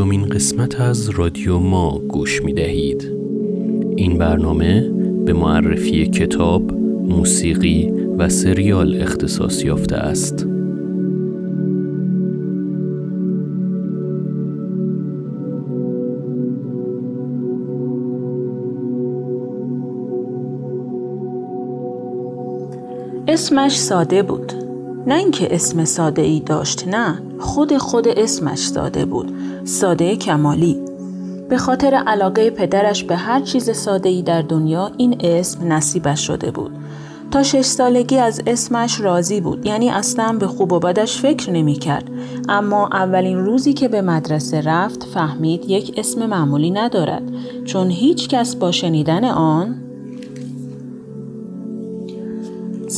پنجمین قسمت از رادیو ما گوش می دهید. این برنامه به معرفی کتاب، موسیقی و سریال اختصاص یافته است. اسمش ساده بود نه اینکه اسم ساده ای داشت نه خود خود اسمش ساده بود ساده کمالی. به خاطر علاقه پدرش به هر چیز ساده ای در دنیا این اسم نصیبش شده بود. تا شش سالگی از اسمش راضی بود یعنی اصلا به خوب و بدش فکر نمی کرد اما اولین روزی که به مدرسه رفت فهمید یک اسم معمولی ندارد. چون هیچ کس با شنیدن آن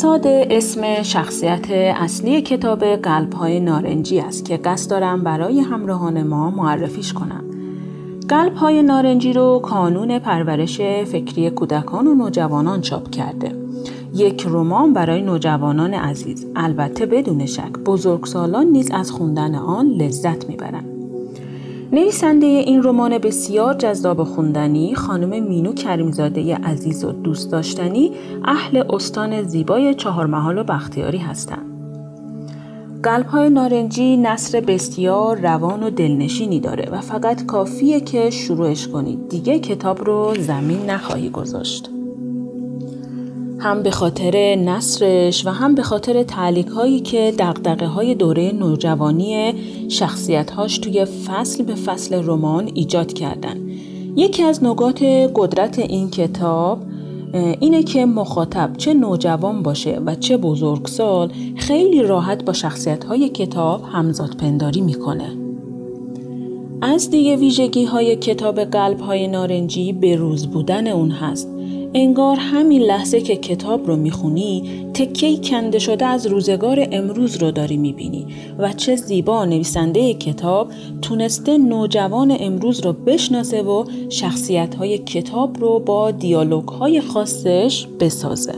ساده اسم شخصیت اصلی کتاب قلب های نارنجی است که قصد دارم برای همراهان ما معرفیش کنم. قلب های نارنجی رو کانون پرورش فکری کودکان و نوجوانان چاپ کرده. یک رمان برای نوجوانان عزیز البته بدون شک بزرگسالان نیز از خوندن آن لذت می‌برند نویسنده این رمان بسیار جذاب خوندنی خانم مینو کریمزاده عزیز و دوست داشتنی اهل استان زیبای چهارمحال و بختیاری هستند. قلب های نارنجی نصر بسیار روان و دلنشینی داره و فقط کافیه که شروعش کنید دیگه کتاب رو زمین نخواهی گذاشت. هم به خاطر نصرش و هم به خاطر تعلیق هایی که دقدقه های دوره نوجوانی شخصیت هاش توی فصل به فصل رمان ایجاد کردن. یکی از نکات قدرت این کتاب اینه که مخاطب چه نوجوان باشه و چه بزرگسال خیلی راحت با شخصیت های کتاب همزاد پنداری می‌کنه. از دیگه ویژگی های کتاب قلب های نارنجی به روز بودن اون هست انگار همین لحظه که کتاب رو می‌خونی تکهی کنده شده از روزگار امروز رو داری می‌بینی و چه زیبا نویسنده کتاب تونسته نوجوان امروز رو بشناسه و شخصیت های کتاب رو با دیالوگ های خاصش بسازه.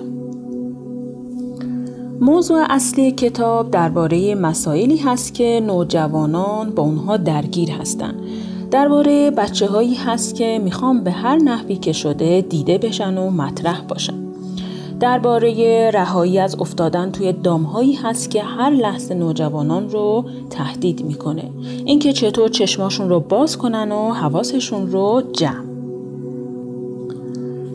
موضوع اصلی کتاب درباره مسائلی هست که نوجوانان با اونها درگیر هستند درباره بچه هایی هست که می‌خوام به هر نحوی که شده دیده بشن و مطرح باشن. درباره رهایی از افتادن توی دامهایی هست که هر لحظه نوجوانان رو تهدید می‌کنه. اینکه چطور چشماشون رو باز کنن و حواسشون رو جمع.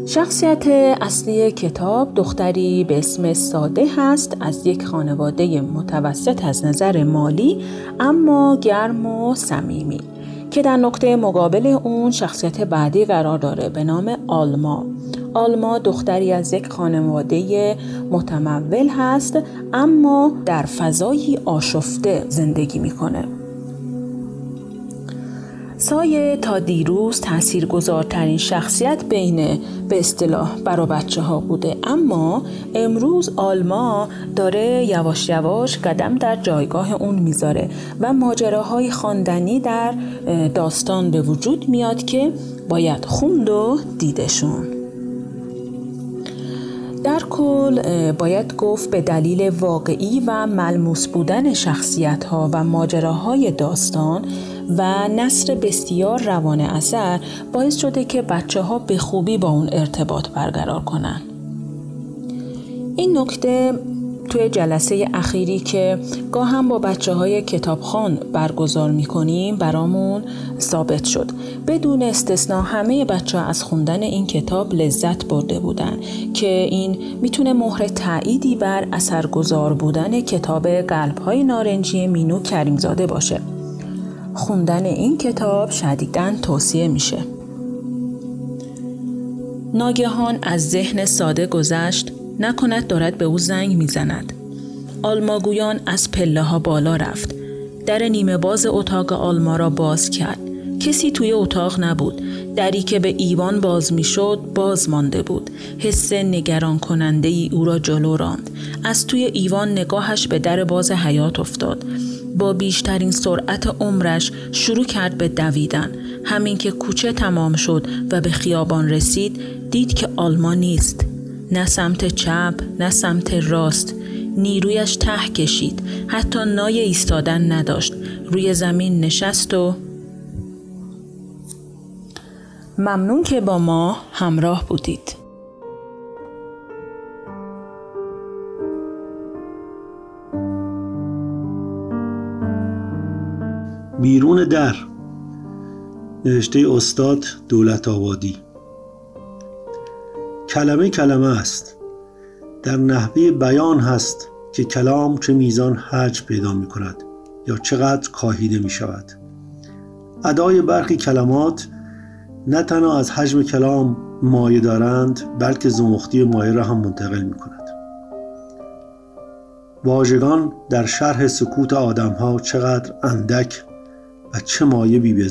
شخصیت اصلی کتاب دختری به اسم ساده هست از یک خانواده متوسط از نظر مالی اما گرم و صمیمی. که در نقطه مقابل اون شخصیت بعدی قرار داره به نام آلما. آلما دختری از یک خانواده متمول هست اما در فضایی آشفته زندگی می‌کنه. سایه تا دیروز تاثیرگذارترین شخصیت بین به اصطلاح برا بچه ها بوده. اما امروز آلما داره یواش یواش قدم در جایگاه اون می‌ذاره و ماجراهای خواندنی در داستان به وجود میاد که باید خوند و دیدشون در کل باید گفت به دلیل واقعی و ملموس بودن شخصیت ها و ماجراهای داستان و نصر بسیار روان اثر باعث شده که بچه ها به خوبی با اون ارتباط برقرار کنن. این نکته توی جلسه اخیری که گاه هم با بچه های کتابخان برگزار می کنیم برامون ثابت شد. بدون استثنا همه بچه ها از خوندن این کتاب لذت برده بودن که این می‌تونه مهر تعییدی بر اثرگذار بودن کتاب قلب های نارنجی مینو کریمزاده باشه. خوندن این کتاب شدیداً توصیه میشه. ناگهان از ذهن ساده گذشت نکند دارد به او زنگ می‌زند. آلماگویان از پله ها بالا رفت. در نیمه باز اتاق آلما را باز کرد. کسی توی اتاق نبود. دری که به ایوان باز می‌شد باز مانده بود. حس نگران کننده ای او را جلو راند. از توی ایوان نگاهش به در باز حیات افتاد. با بیشترین سرعت عمرش شروع کرد به دویدن. همین که کوچه تمام شد و به خیابان رسید دید که آلمان نیست. نه سمت چپ نه سمت راست. نیرویش ته کشید. حتی نای ایستادن نداشت. روی زمین نشست و ممنون که با ما همراه بودید. بیرون در. نوشته استاد دولت آبادی. کلمه کلمه است. در نحوه بیان هست که کلام چه میزان حج پیدا می کند یا چقدر کاهیده می شود ادای برخی کلمات نه تنها از حجم کلام مایه دارند بلکه زمختی مایه را هم منتقل می کند واژگان در شرح سکوت آدم ها چقدر اندک و چه مایه بی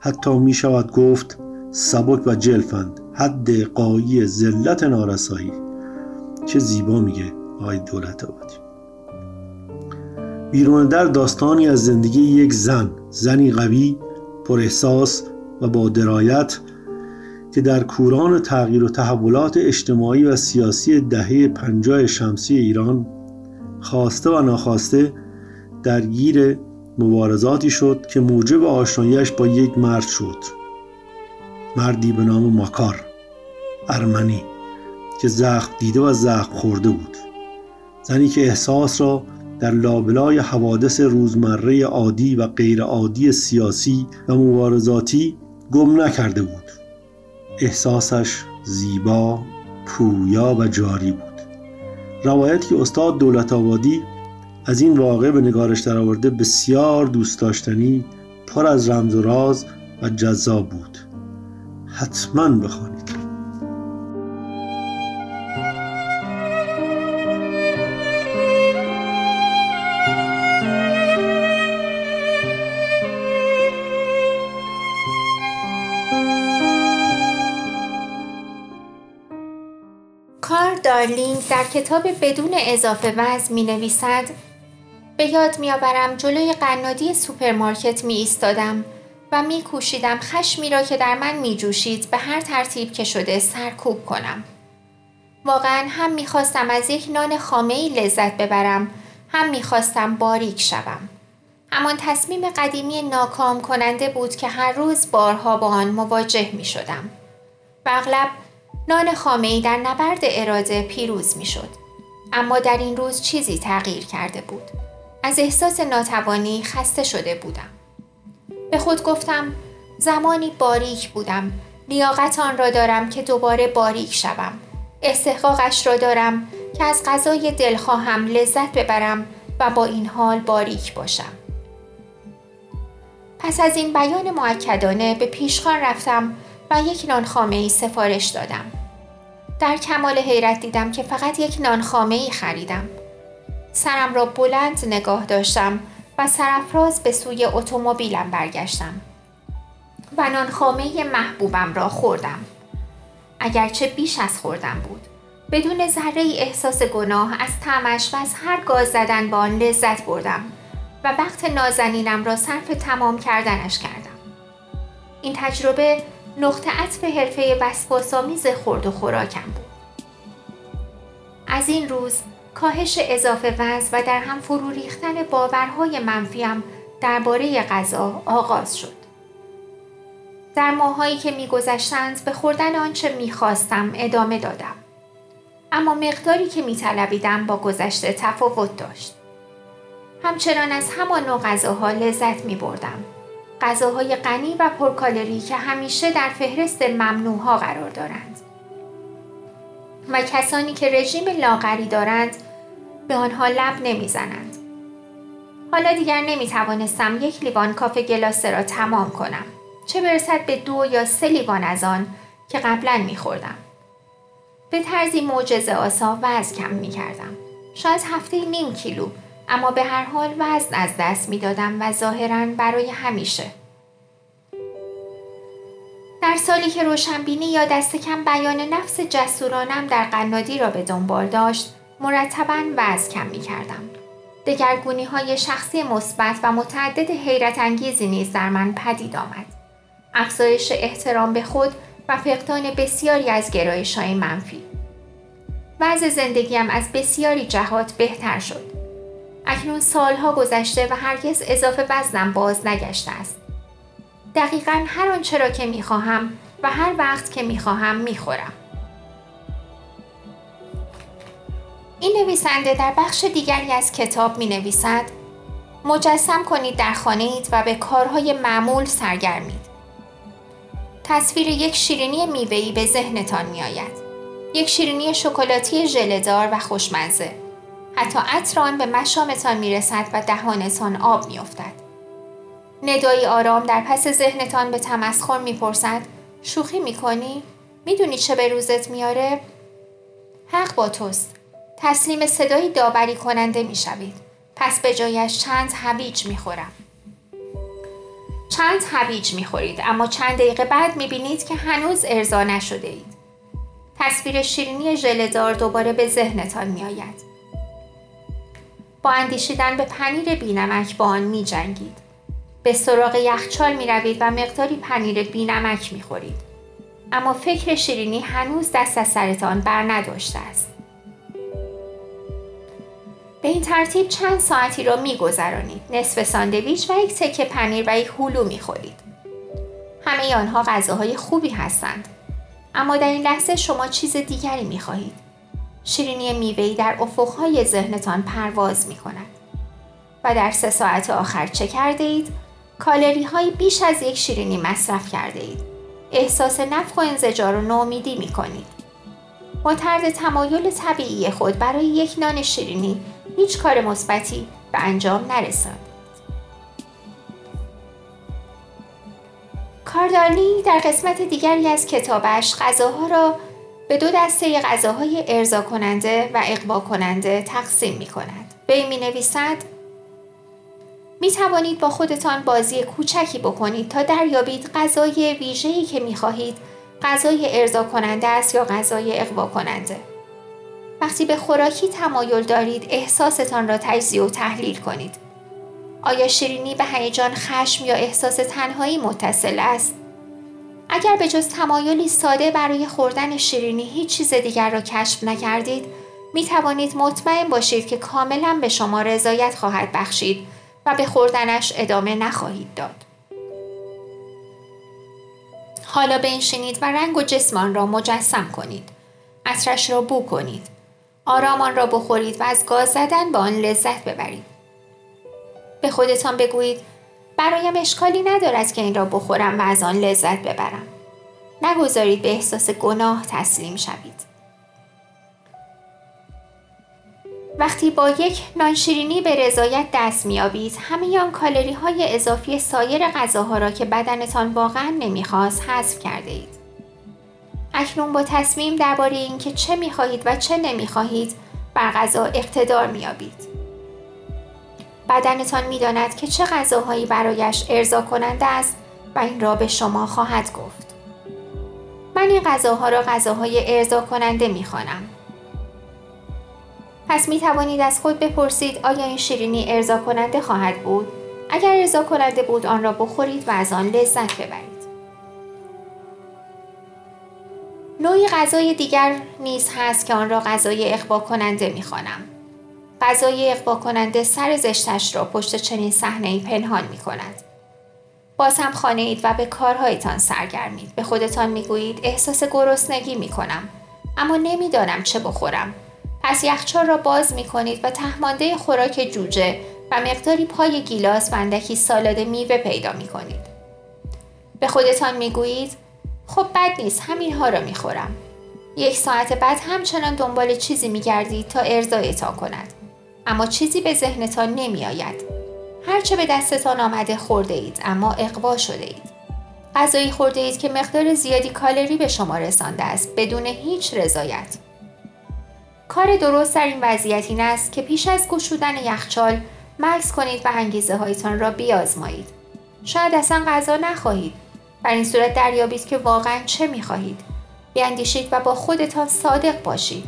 حتی می شود گفت سبک و جلفند حد قایی ذلت نارسایی. چه زیبا میگه آقای دولت آبادی. بیرون در داستانی از زندگی یک زن زنی قوی پر احساس و با درایت که در کوران تغییر و تحولات اجتماعی و سیاسی دهه پنجاه شمسی ایران خواسته و ناخواسته درگیر مبارزاتی شد که موجب آشناییش با یک مرد شد. مردی به نام ماکار ارمنی که زخم دیده و زخم خورده بود. زنی که احساس را در لابلای حوادث روزمره عادی و غیر عادی سیاسی و مبارزاتی گم نکرده بود. احساسش زیبا، پویا و جاری بود. روایتی استاد دولت آبادی از این واقع به نگارش درآورده بسیار دوست داشتنی پر از رمز و راز و جذاب بود. حتما بخوانید. کار دارلینگ در کتاب بدون اضافه وزن می نویسد به یاد میآورم جلوی قنادی سوپرمارکت می ایستادم و می کوشیدم خشمی را که در من می جوشید به هر ترتیب که شده سرکوب کنم. واقعا هم می خواستم از یک نان خامه لذت ببرم هم می خواستم باریک شوم. همان تصمیم قدیمی ناکام کننده بود که هر روز بارها با آن مواجه می شدم. و اغلب نان خامه در نبرد اراده پیروز می شد. اما در این روز چیزی تغییر کرده بود. از احساس ناتوانی خسته شده بودم. به خود گفتم زمانی باریک بودم. لیاقت آن را دارم که دوباره باریک شوم. استحقاقش را دارم که از غذای دلخواهم لذت ببرم و با این حال باریک باشم. پس از این بیان معکدانه به پیشخان رفتم و یک نانخامه ای سفارش دادم. در کمال حیرت دیدم که فقط یک نانخامه ای خریدم. سرم را بلند نگاه داشتم و سرفراز به سوی اتومبیلم برگشتم. و نانخامه محبوبم را خوردم. اگرچه بیش از خوردم بود. بدون ذره احساس گناه از تمش و از هر گاز زدن با آن لذت بردم و وقت نازنینم را صرف تمام کردنش کردم. این تجربه نقطه عطف حرفه وسواسآمیز خورد و خوراکم بود. از این روز کاهش اضافه وزن و در هم فرو ریختن باورهای منفیم درباره غذا آغاز شد. در ماهایی که میگذشتند به خوردن آنچه می‌خواستم ادامه دادم. اما مقداری که میطلبیدم با گذشته تفاوت داشت. همچنان از همان نوع غذاها لذت می بردم. غذاهای غنی و پرکالری که همیشه در فهرست ممنوعها قرار دارند. و کسانی که رژیم لاغری دارند به آنها لب نمی‌زنند. حالا دیگر نمی توانستم یک لیوان کافه گلاسه را تمام کنم. چه برسد به دو یا سه لیوان از آن که قبلا می خوردم. به طرزی معجزه آسا وزن کم می کردم. شاید هفته نیم کیلو اما به هر حال وزن از دست می دادم و ظاهرا برای همیشه. در سالی که روشنبینی یا دست کم بیان نفس جسورانم در قنادی را به دنبال داشت مرتبا وزن کم می کردم. دگرگونی های شخصی مثبت و متعدد حیرت انگیزی نیز در من پدید آمد. افزایش احترام به خود و فقدان بسیاری از گرایش های منفی. وضع زندگیم از بسیاری جهات بهتر شد. اکنون سالها گذشته و هرگز اضافه وزنم باز نگشته است. دقیقا هر آنچه را که می‌خواهم و هر وقت که می‌خواهم می‌خورم این نویسنده در بخش دیگری از کتاب می نویسد مجسم کنید در خانه اید و به کارهای معمول سرگرمید. تصویر یک شیرینی میوه‌ای به ذهنتان می آید. یک شیرینی شکلاتی ژلهدار و خوشمزه. حتی عطر آن به مشامتان می رسد و دهانتان آب می افتد. ندایی آرام در پس ذهنتان به تمسخر می پرسد شوخی می کنی؟ می‌دونی چه به روزت میاره؟ حق با توست. تسلیم صدایی داوری کننده می شوید. پس به جایش چند هویج می خورم. چند هویج می خورید اما چند دقیقه بعد می بینید که هنوز ارضا نشده اید. تصویر شیرینی ژلهدار دوباره به ذهنتان می آید. با اندیشیدن به پنیر بینمک با آن می جنگید. به سراغ یخچال می روید و مقداری پنیر بینمک می خورید. اما فکر شیرینی هنوز دست از سرتان بر نداشته است. به این ترتیب چند ساعتی را میگذرانید نصف ساندویچ و یک تکه پنیر و یک هلو می‌خورید همه آنها غذاهای خوبی هستند اما در این لحظه شما چیز دیگری می‌خواهید شیرینی میوهای در افقهای ذهنتان پرواز می کند. و در سه ساعت آخر چه کرده اید؟ کالری های بیش از یک شیرینی مصرف کرده اید. احساس نفخ و انزجار و نومیدی می کنید. با طرز تمایل طبیعی خود برای یک نان شیرینی هیچ کار مثبتی به انجام نرساند. کاردانی در قسمت دیگری از کتابش غذاها را به دو دسته غذاهای ارضا کننده و اقوا کننده تقسیم می کند. به می نویسد می توانید با خودتان بازی کوچکی بکنید تا دریابید غذای ویژه‌ای که می خواهید غذای ارضا کننده است یا غذای اقوا کننده. وقتی به خوراکی تمایل دارید احساستان را تجزیه و تحلیل کنید. آیا شیرینی به هیجان خشم یا احساس تنهایی متصل است؟ اگر به جز تمایلی ساده برای خوردن شیرینی هیچ چیز دیگر را کشف نکردید، می توانید مطمئن باشید که کاملا به شما رضایت خواهد بخشید و به خوردنش ادامه نخواهید داد. حالا بنشینید و رنگ و جسمان را مجسم کنید. عطرش را بو کنید. آرامان را بخورید و از گاز زدن به آن لذت ببرید. به خودتان بگویید برایم اشکالی ندارد که این را بخورم و از آن لذت ببرم. نگذارید به احساس گناه تسلیم شوید. وقتی با یک نانشیرینی به رضایت دست میابید همه آن کالری های اضافی سایر غذاها را که بدنتان واقعا نمی‌خواست حذف کرده اید. اکنون با تصمیم درباره اینکه چه می‌خواهید و چه نمی‌خواهید بر غذا اقتدار میابید. بدنتان می‌داند که چه غذاهایی برایش ارضا کننده است و این را به شما خواهد گفت. من این غذاها را غذاهای ارضا کننده می‌خوانم. پس می توانید از خود بپرسید آیا این شیرینی ارضا کننده خواهد بود؟ اگر ارضا کننده بود آن را بخورید و از آن لذت ببرید. نوعی غذای دیگر نیز هست که آن را غذای اخبا کننده می خوانم. غذای اقوا کننده سر زشتش را پشت چنین صحنه پنهان می کند. باز هم خانه اید و به کارهایتان سرگرمید. به خودتان می گویید احساس گرسنگی می کنم. اما نمی‌دانم چه بخورم. پس یخچال را باز می کنید و تهمانده خوراک جوجه و مقداری پای گیلاس و اندکی سالاد میوه پیدا می کنید. به خودتان می گویید خب بد نیست همینها را می خورم. یک ساعت بعد همچنان دنبال چیزی می گردید تا ارزایتان کند. اما چیزی به ذهنتان نمی آید. هرچه به دستتان آمده خورده اید اما اقوا شده اید. غذایی خورده اید که مقدار زیادی کالری به شما رسانده است بدون هیچ رضایت. کار درست در این وضعیت این است که پیش از گشودن یخچال مکس کنید و انگیزه هایتان را بیازمایید. شاید اصلا غذا نخواهید. بر این صورت دریابید که واقعا چه می‌خواهید. بیاندیشید و با خودتان صادق باشید.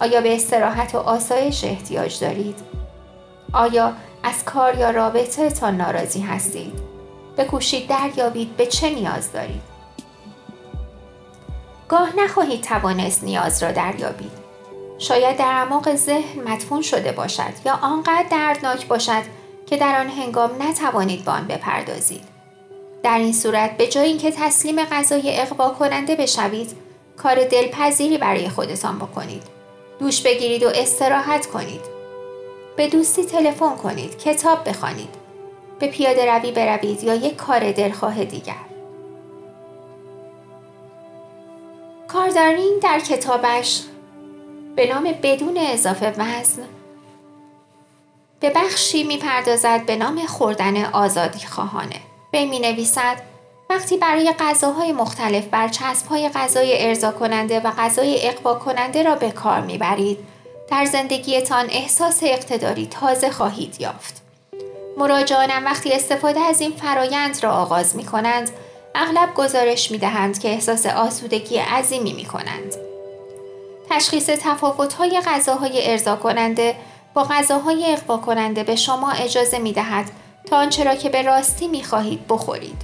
آیا به استراحت و آسایش احتیاج دارید؟ آیا از کار یا رابطه تا ناراضی هستید؟ بکوشید دریابید به چه نیاز دارید. گاه نخواهید توانست نیاز را دریابید. شاید در اعماق ذهن مدفون شده باشد یا آنقدر دردناک باشد که در آن هنگام نتوانید به آن بپردازید. در این صورت به جای اینکه تسلیم غذای اقوا کننده بشوید کار دلپذیری برای خودتان بکنید. دوش بگیرید و استراحت کنید. به دوستی تلفن کنید کتاب بخوانید. به پیاده روی بروید یا یک کار دلخواه دیگر. کاردارین در کتابش به نام بدون اضافه وزن به بخشی می‌پردازد به نام خوردن آزادی خواهانه. به می نویسد وقتی برای غذاهای مختلف های غذای ارضا کننده و غذای اقوا کننده را به کار می‌برید در زندگیتان احساس اقتداری تازه خواهید یافت. مراجعانم وقتی استفاده از این فرایند را آغاز می کنند اغلب گزارش می دهند که احساس آسودگی عظیمی می کنند. تشخیص تفاوت های غذاهای ارضا کننده با غذاهای اقوا کننده به شما اجازه می دهد تا آنچه را که به راستی می خواهید بخورید.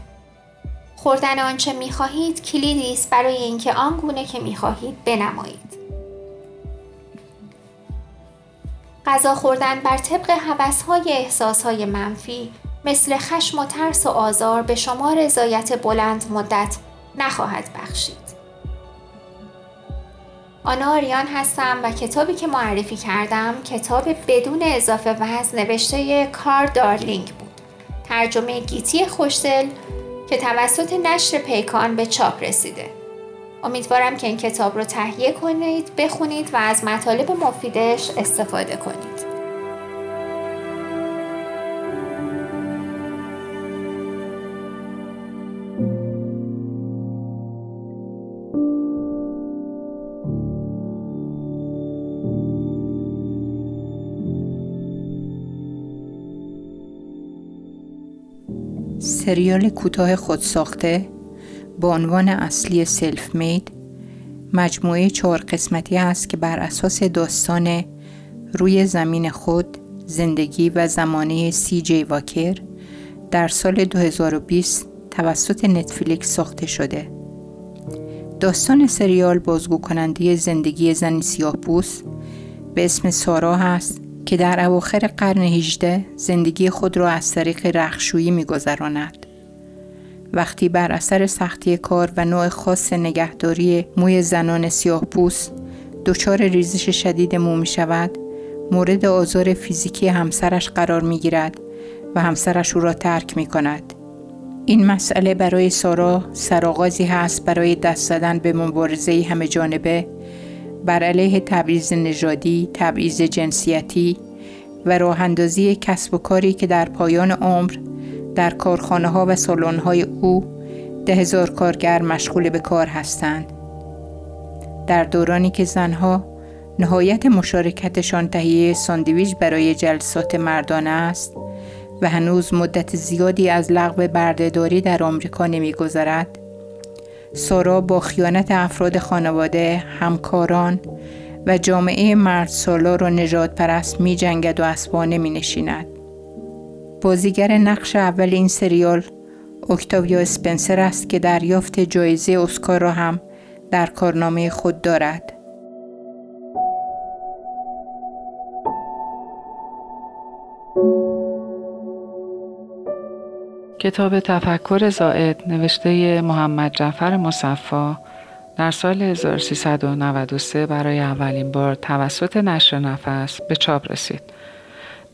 خوردن آنچه می خواهید کلیدی است برای اینکه آن گونه که می خواهید بنمایید. غذا خوردن بر طبق حوثهای احساسهای منفی مثل خشم و ترس و آزار به شما رضایت بلند مدت نخواهد بخشید. آنا آریان هستم و کتابی که معرفی کردم کتاب بدون اضافه وزن نوشته کار دارلینگ بود. ترجمه گیتی خوشدل که توسط نشر پیکان به چاپ رسیده. امیدوارم که این کتاب رو تهیه کنید، بخونید و از مطالب مفیدش استفاده کنید. سریال کوتاه خودساخته با عنوان اصلی Self Made مجموعه چهار قسمتی است که بر اساس داستان روی زمین خود زندگی و زمانه سی جی واکر در سال 2020 توسط Netflix ساخته شده. داستان سریال بازگو کننده زندگی زنی سیاه به اسم سارا هست که در اواخر قرن 18 زندگی خود را از طریق رخشویی میگذراند. وقتی بر اثر سختی کار و نوع خاص نگهداری موی زنان سیاه پوست دچار ریزش شدید مو می شود مورد آزار فیزیکی همسرش قرار می گیرد و همسرش او را ترک می کند. این مسئله برای سارا سرآغازی هست برای دست زدن به مبارزه همه جانبه بر علیه تبعیض نژادی، تبعیض جنسیتی و راه اندازی کسب و کاری که در پایان عمر در کارخانه ها و سالن های او ده هزار کارگر مشغول به کار هستند. در دورانی که زنها نهایت مشارکتشان تهیه ساندویچ برای جلسات مردانه است و هنوز مدت زیادی از لغو بردهداری در آمریکا نمیگذرد سارا با خیانت افراد خانواده، همکاران و جامعه مرد سالار و نجات پرست می جنگد و اسبانه می نشیند. بازیگر نقش اول این سریال اکتاویا اسپنسر است که دریافت جایزه اسکار را هم در کارنامه خود دارد. کتاب تفکر زائد نوشته محمد جعفر مصفا در سال 1393 برای اولین بار توسط نشر نفس به چاپ رسید.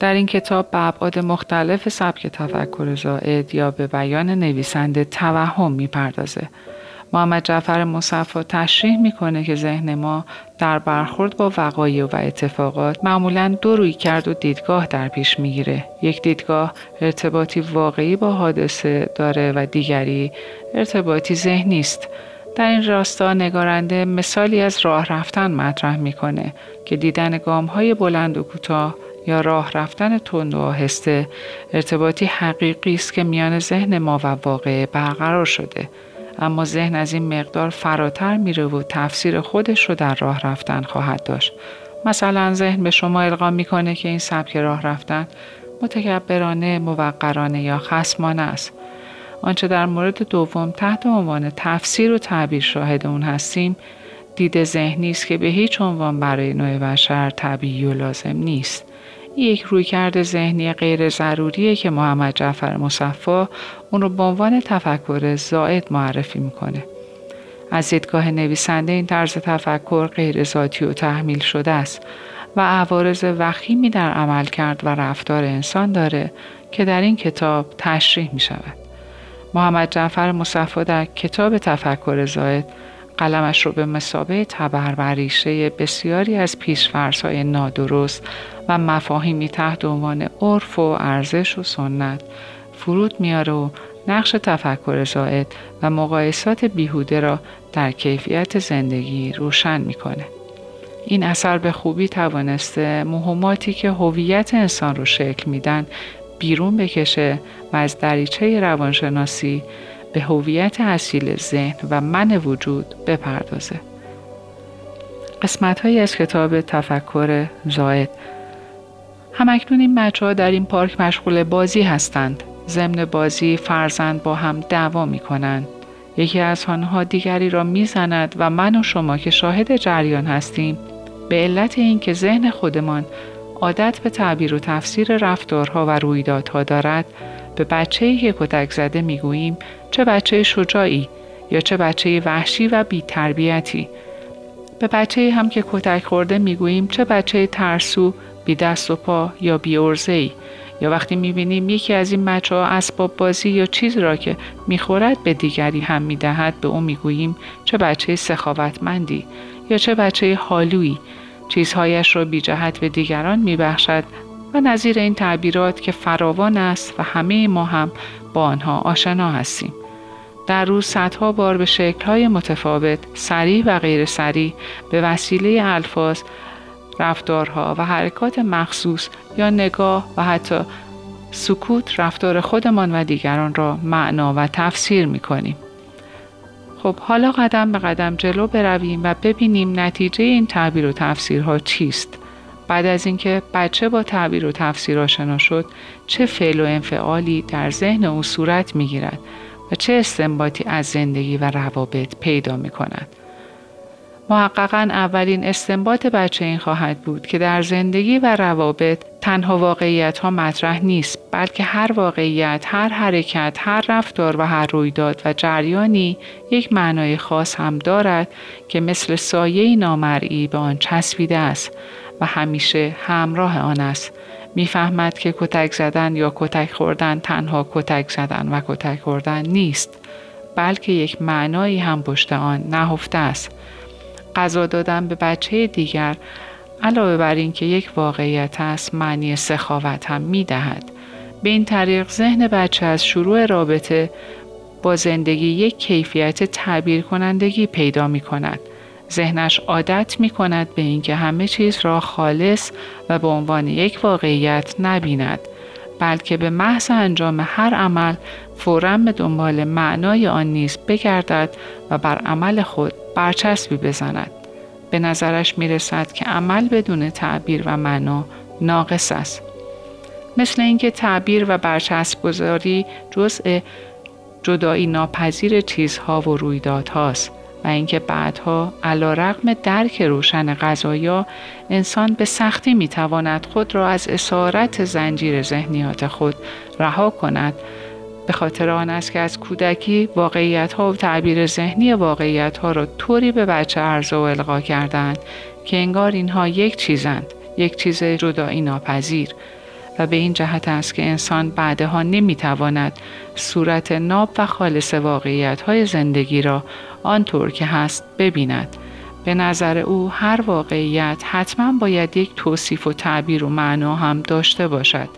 در این کتاب به ابعاد مختلف سبک تفکر زائد یا به بیان نویسنده توهم می‌پردازه. محمد جعفر مصفا تشریح می‌کنه که ذهن ما در برخورد با وقایع و اتفاقات معمولا دو روی کرد و دیدگاه در پیش می‌گیره. یک دیدگاه ارتباطی واقعی با حادثه داره و دیگری ارتباطی ذهنی است. در این راستا نگارنده مثالی از راه رفتن مطرح می‌کنه که دیدن گام های بلند و کوتاه یا راه رفتن تند و آهسته ارتباطی حقیقی است که میان ذهن ما و واقع برقرار شده. اما ذهن از این مقدار فراتر میره و تفسیر خودش رو در راه رفتن خواهد داشت. مثلا ذهن به شما القا می‌کنه که این سبک راه رفتن متکبرانه موقرانه یا خسمانه است. آنچه در مورد دوم تحت عنوان تفسیر و تعبیر شاهد اون هستیم دید ذهنی است که به هیچ عنوان برای نوع بشر طبیعی و لازم نیست. یک رویکرد ذهنی غیر ضروریه که محمد جعفر مصفا اون رو به عنوان تفکر زائد معرفی می‌کنه. از دیدگاه نویسنده این طرز تفکر غیر ذاتی و تحمیل شده است و عوارض وخیمی در عمل کرد و رفتار انسان داره که در این کتاب تشریح می شود. محمد جعفر مصفا در کتاب تفکر زاید قلمش رو به مسابه تبر و ریشه بسیاری از پیشفرزهای نادرست و مفاهیمی تحت عنوان عرف و ارزش و سنت فرود میاره و نقش تفکر زائد و مقایسات بیهوده را در کیفیت زندگی روشن می‌کنه. این اثر به خوبی توانسته مهماتی که هویت انسان رو شکل میدن بیرون بکشه و از دریچه روانشناسی به هویت اصیل ذهن و من وجود بپردازه. قسمت های از کتاب تفکر زاید همکنون این بچه ها در این پارک مشغول بازی هستند. ضمن بازی فرزند با هم دعوا می کنند. یکی از آنها دیگری را می‌زند و من و شما که شاهد جریان هستیم به علت اینکه ذهن خودمان عادت به تعبیر و تفسیر رفتارها و رویدادها دارد به بچه که کتک زده می‌گوییم چه بچه شجاعی یا چه بچه وحشی و بی تربیتی به بچه هم که کتک خورده می‌گوییم چه بچه ترسو بی دست و پا یا بی ای یا وقتی می‌بینیم یکی از این بچه ها اسباب بازی یا چیز را که می‌خورد به دیگری هم می‌دهد به او می‌گوییم چه بچه سخاوتمندی یا چه بچه حالویی. چیزهایش را بی جهت به دیگران میبخشد و نظیر این تعبیرات که فراوان است و همه ما هم با آنها آشنا هستیم. در روز صدها بار به شکلهای متفاوت، سریع و غیر سریع به وسیله الفاظ، رفتارها و حرکات مخصوص یا نگاه و حتی سکوت رفتار خودمان و دیگران را معنا و تفسیر می کنیم. خب حالا قدم به قدم جلو برویم و ببینیم نتیجه این تعبیر و تفسیرها چیست. بعد از اینکه بچه با تعبیر و تفسیر آشنا شد چه فعل و انفعالی در ذهن او صورت می گیرد و چه استنباطی از زندگی و روابط پیدا می کند. محققا اولین استنباط بچه این خواهد بود که در زندگی و روابط تنها واقعیت ها مطرح نیست بلکه هر واقعیت، هر حرکت، هر رفتار و هر رویداد و جریانی یک معنای خاص هم دارد که مثل سایه نامرئی به آن چسبیده است و همیشه همراه آن است می‌فهمد که کتک زدن یا کتک خوردن تنها کتک زدن و کتک خوردن نیست بلکه یک معنایی هم پشت آن نهفته است غذا دادن به بچه دیگر علاوه بر اینکه یک واقعیت است معنی سخاوت هم می دهد. به این طریق ذهن بچه از شروع رابطه با زندگی یک کیفیت تعبیر کنندگی پیدا می کند. ذهنش عادت می کند به اینکه همه چیز را خالص و به عنوان یک واقعیت نبیند بلکه به محض انجام هر عمل فورا به دنبال معنای آن نیز بگردد و بر عمل خود برچسبی بزند. به نظرش می رسد که عمل بدون تعبیر و معنا ناقص است. مثل اینکه تعبیر و برچسب گذاری جزء جدایی ناپذیر چیزها و رویدادهاست. اینکه بعدها علا رقم درک روشن غذایا انسان به سختی می‌تواند خود را از اسارت زنجیر ذهنیات خود رها کند. به خاطر آن است که از کودکی واقعیت ها و تعبیر ذهنی واقعیت ها را طوری به بچه عرضه و القا کردند که انگار اینها یک چیزند یک چیز جدایی ناپذیر. و به این جهت است که انسان بعدها نمی‌تواند صورت ناب و خالص واقعیت های زندگی را آنطور که هست ببیند به نظر او هر واقعیت حتما باید یک توصیف و تعبیر و معنا هم داشته باشد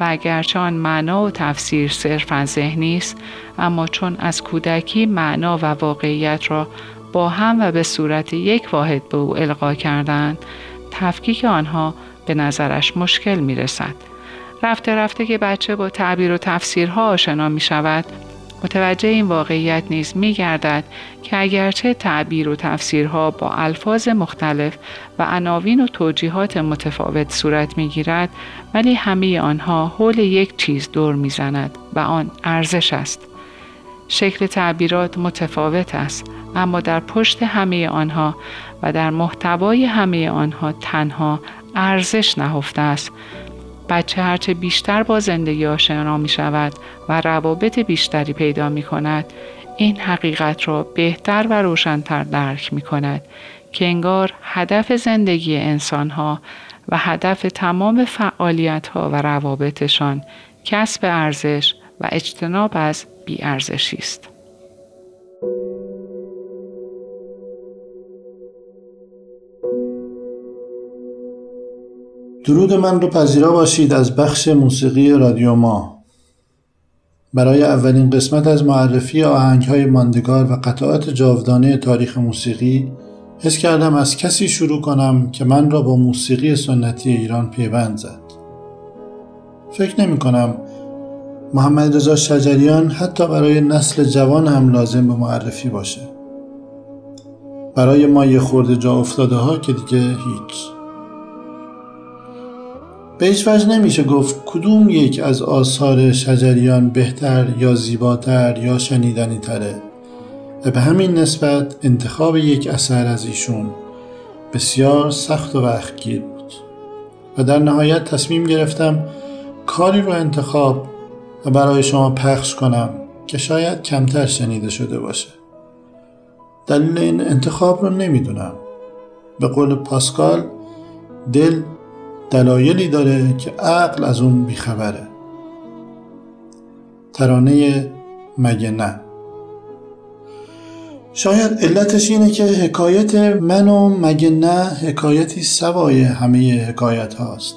و اگرچه آن معنا و تفسیر صرفا ذهنی است اما چون از کودکی معنا و واقعیت را با هم و به صورت یک واحد به او القا کردند تفکیک آنها به نظرش مشکل می رسد. رفته رفته که بچه با تعبیر و تفسیرها آشنا می شود متوجه این واقعیت نیز می گردد که اگرچه تعبیر و تفسیرها با الفاظ مختلف و عناوین و توجیهات متفاوت صورت می گیرد ولی همه آنها حول یک چیز دور می زند و آن ارزش است. شکل تعبیرات متفاوت است اما در پشت همه آنها و در محتوای همه آنها تنها ارزش نهفته است بچه هرچه بیشتر با زندگی آشنا می شود و روابط بیشتری پیدا می کند این حقیقت را بهتر و روشنتر درک می کند که انگار هدف زندگی انسان ها و هدف تمام فعالیت ها و روابطشان کسب ارزش و اجتناب از بیارزشی است. درود من رو پذیرا باشید از بخش موسیقی رادیو ما. برای اولین قسمت از معرفی آهنگ های ماندگار و قطعات جاودانه تاریخ موسیقی حس کردم از کسی شروع کنم که من را با موسیقی سنتی ایران پیوند زد. فکر نمی کنم محمد رضا شجریان حتی برای نسل جوان هم لازم به معرفی باشه. برای ما یه خورده جا افتاده ها که دیگه هیچ. به هیچ وجه نمیشه گفت کدوم یک از آثار شجریان بهتر یا زیباتر یا شنیدنی تره و به همین نسبت انتخاب یک اثر از ایشون بسیار سخت و وقتگیر بود. و در نهایت تصمیم گرفتم کاری رو انتخاب و برای شما پخش کنم که شاید کمتر شنیده شده باشه. دلیل این انتخاب رو نمی‌دونم. به قول پاسکال دل دلایلی داره که عقل از اون بیخبره. ترانه مگه نه؟ شاید علتش اینه که حکایت من و مگه نه حکایتی سوای همه حکایت هاست.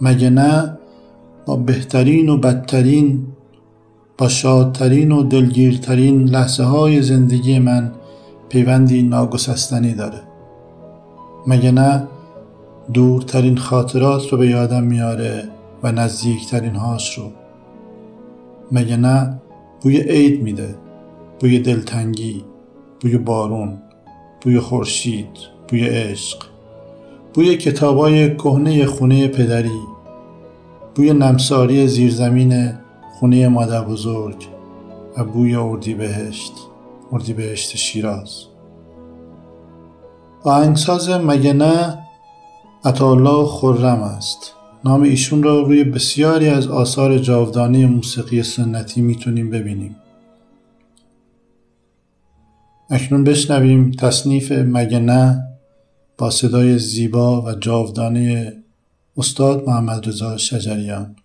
مگه نه با بهترین و بدترین با شادترین و دلگیرترین لحظه های زندگی من پیوندی ناگسستنی داره. مگه نه دورترین خاطرات رو به یادم میاره و نزدیکترین هاش رو. مگه نه؟ بوی عید میده. بوی دلتنگی. بوی بارون. بوی خورشید. بوی عشق. بوی کتابای کهنه خونه پدری. بوی نمساری زیرزمین خونه مادر بزرگ. و بوی اردی بهشت اردی بهشت شیراز. آهنگساز مگه نه؟ عطاالله خرم است. نام ایشون را روی بسیاری از آثار جاودانه موسیقی سنتی می‌تونیم ببینیم. اکنون بشنویم تصنیف مگه نه با صدای زیبا و جاودانه استاد محمد رضا شجریان.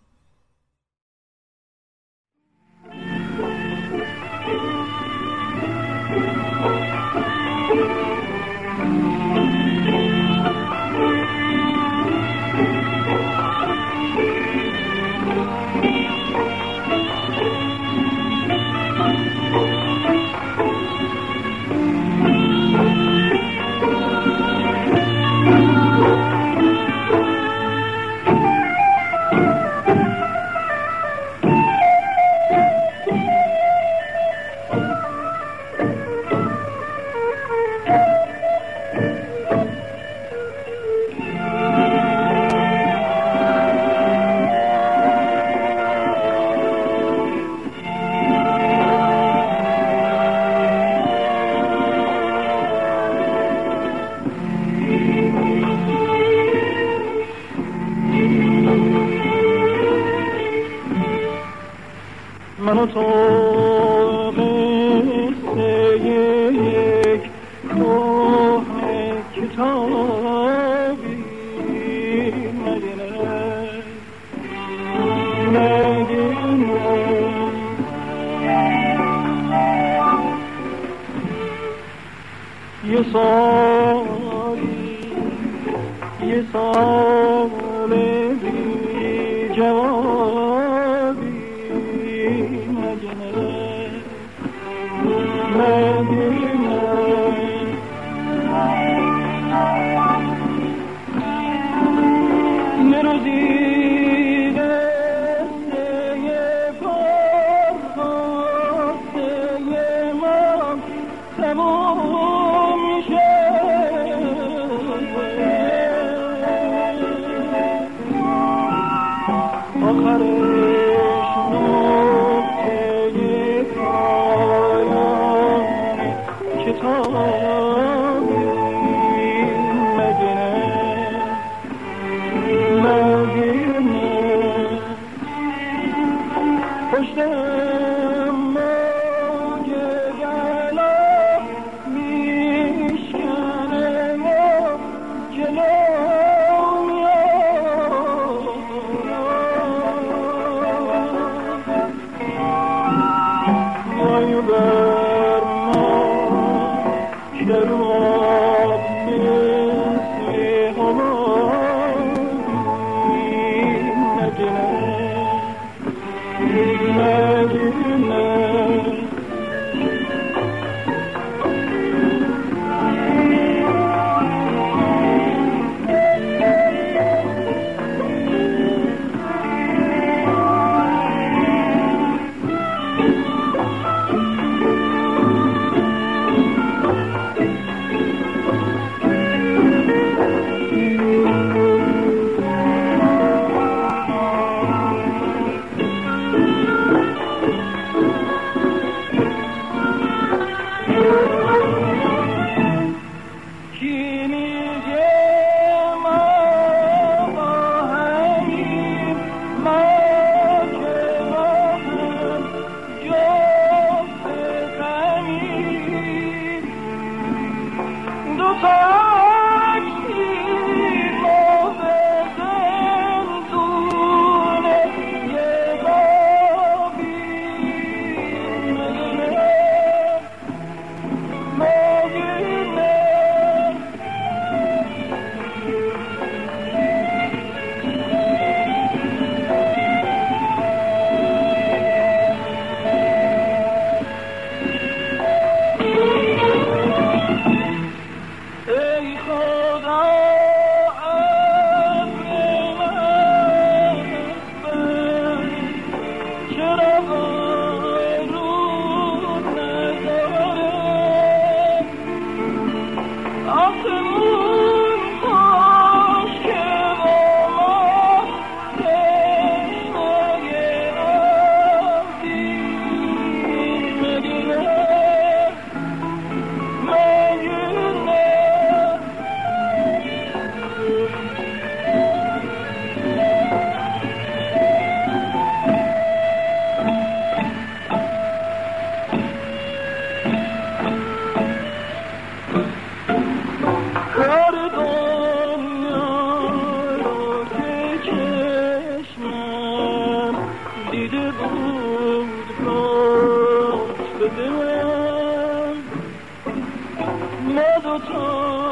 منو تو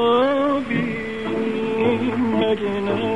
مگه